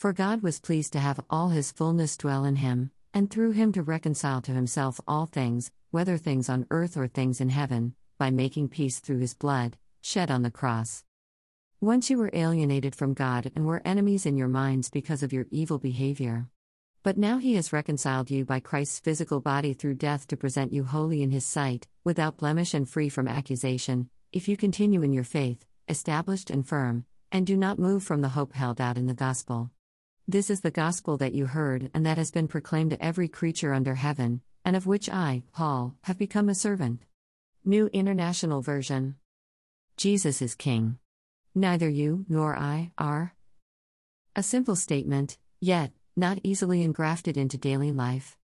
For God was pleased to have all his fullness dwell in him, and through him to reconcile to himself all things, whether things on earth or things in heaven, by making peace through his blood, shed on the cross. Once you were alienated from God and were enemies in your minds because of your evil behavior. But now he has reconciled you by Christ's physical body through death to present you holy in his sight, without blemish and free from accusation, if you continue in your faith, established and firm, and do not move from the hope held out in the gospel. This is the gospel that you heard and that has been proclaimed to every creature under heaven, and of which I, Paul, have become a servant. New International Version Jesus is King. Neither you nor I are. A simple statement, yet, not easily engrafted into daily life.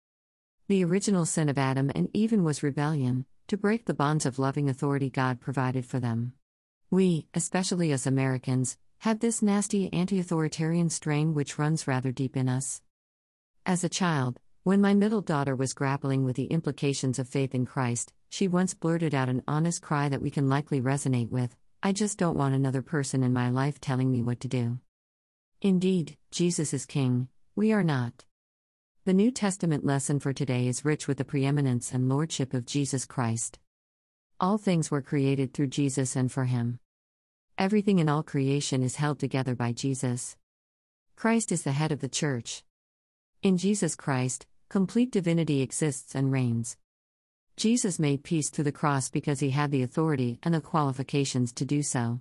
The original sin of Adam and Eve was rebellion, to break the bonds of loving authority God provided for them. We, especially us Americans, have this nasty anti authoritarian strain which runs rather deep in us. As a child, when my middle daughter was grappling with the implications of faith in Christ, she once blurted out an honest cry that we can likely resonate with I just don't want another person in my life telling me what to do. Indeed, Jesus is King, we are not. The New Testament lesson for today is rich with the preeminence and lordship of Jesus Christ. All things were created through Jesus and for him. Everything in all creation is held together by Jesus. Christ is the head of the church. In Jesus Christ, complete divinity exists and reigns. Jesus made peace through the cross because he had the authority and the qualifications to do so.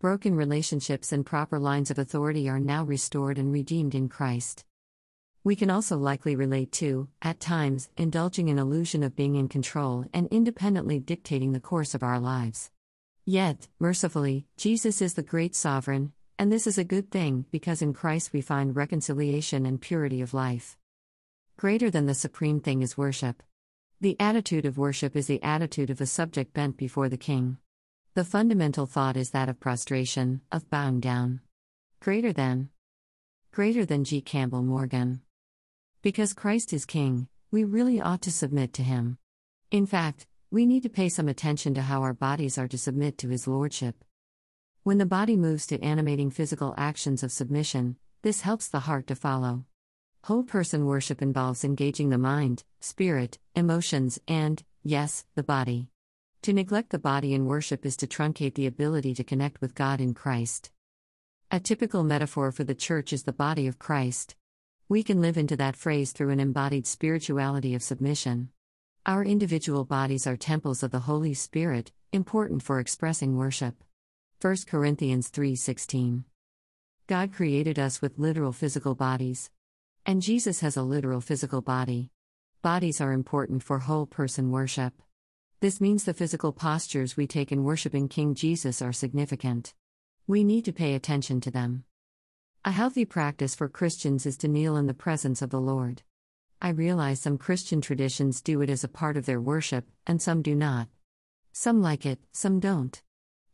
Broken relationships and proper lines of authority are now restored and redeemed in Christ. We can also likely relate to, at times, indulging an illusion of being in control and independently dictating the course of our lives. Yet, mercifully, Jesus is the great sovereign, and this is a good thing because in Christ we find reconciliation and purity of life. Greater than the supreme thing is worship. The attitude of worship is the attitude of a subject bent before the king. The fundamental thought is that of prostration, of bowing down. Greater than. Greater than G. Campbell Morgan. Because Christ is king, we really ought to submit to him. In fact, we need to pay some attention to how our bodies are to submit to his lordship. When the body moves to animating physical actions of submission, this helps the heart to follow. Whole person worship involves engaging the mind, spirit, emotions, and, yes, the body. To neglect the body in worship is to truncate the ability to connect with God in Christ. A typical metaphor for the church is the body of Christ. We can live into that phrase through an embodied spirituality of submission. Our individual bodies are temples of the Holy Spirit, important for expressing worship. 1 Corinthians 3:16. God created us with literal physical bodies. And Jesus has a literal physical body. Bodies are important for whole person worship. This means the physical postures we take in worshiping King Jesus are significant. We need to pay attention to them. A healthy practice for Christians is to kneel in the presence of the Lord. I realize some Christian traditions do it as a part of their worship, and some do not. Some like it, some don't.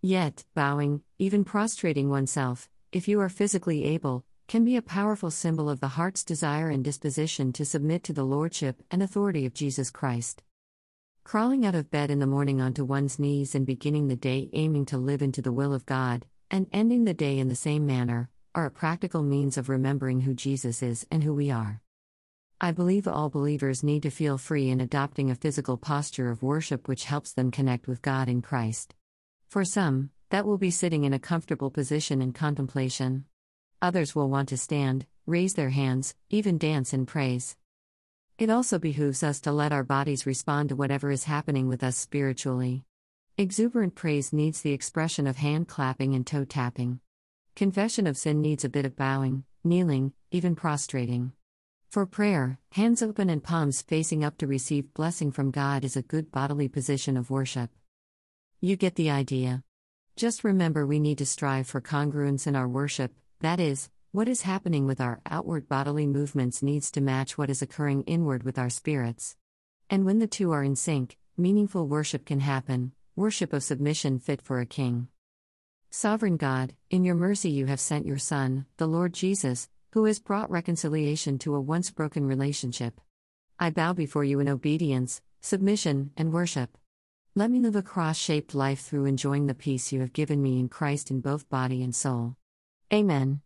Yet, bowing, even prostrating oneself, if you are physically able, can be a powerful symbol of the heart's desire and disposition to submit to the lordship and authority of Jesus Christ. Crawling out of bed in the morning onto one's knees and beginning the day aiming to live into the will of God, and ending the day in the same manner, are a practical means of remembering who Jesus is and who we are. I believe all believers need to feel free in adopting a physical posture of worship which helps them connect with God in Christ. For some, that will be sitting in a comfortable position in contemplation. Others will want to stand, raise their hands, even dance in praise. It also behooves us to let our bodies respond to whatever is happening with us spiritually. Exuberant praise needs the expression of hand clapping and toe tapping. Confession of sin needs a bit of bowing, kneeling, even prostrating. For prayer, hands open and palms facing up to receive blessing from God is a good bodily position of worship. You get the idea. Just remember we need to strive for congruence in our worship, that is, What is happening with our outward bodily movements needs to match what is occurring inward with our spirits. And when the two are in sync, meaningful worship can happen, worship of submission fit for a king. Sovereign God, in your mercy you have sent your Son, the Lord Jesus, who has brought reconciliation to a once broken relationship. I bow before you in obedience, submission, and worship. Let me live a cross shaped life through enjoying the peace you have given me in Christ in both body and soul. Amen.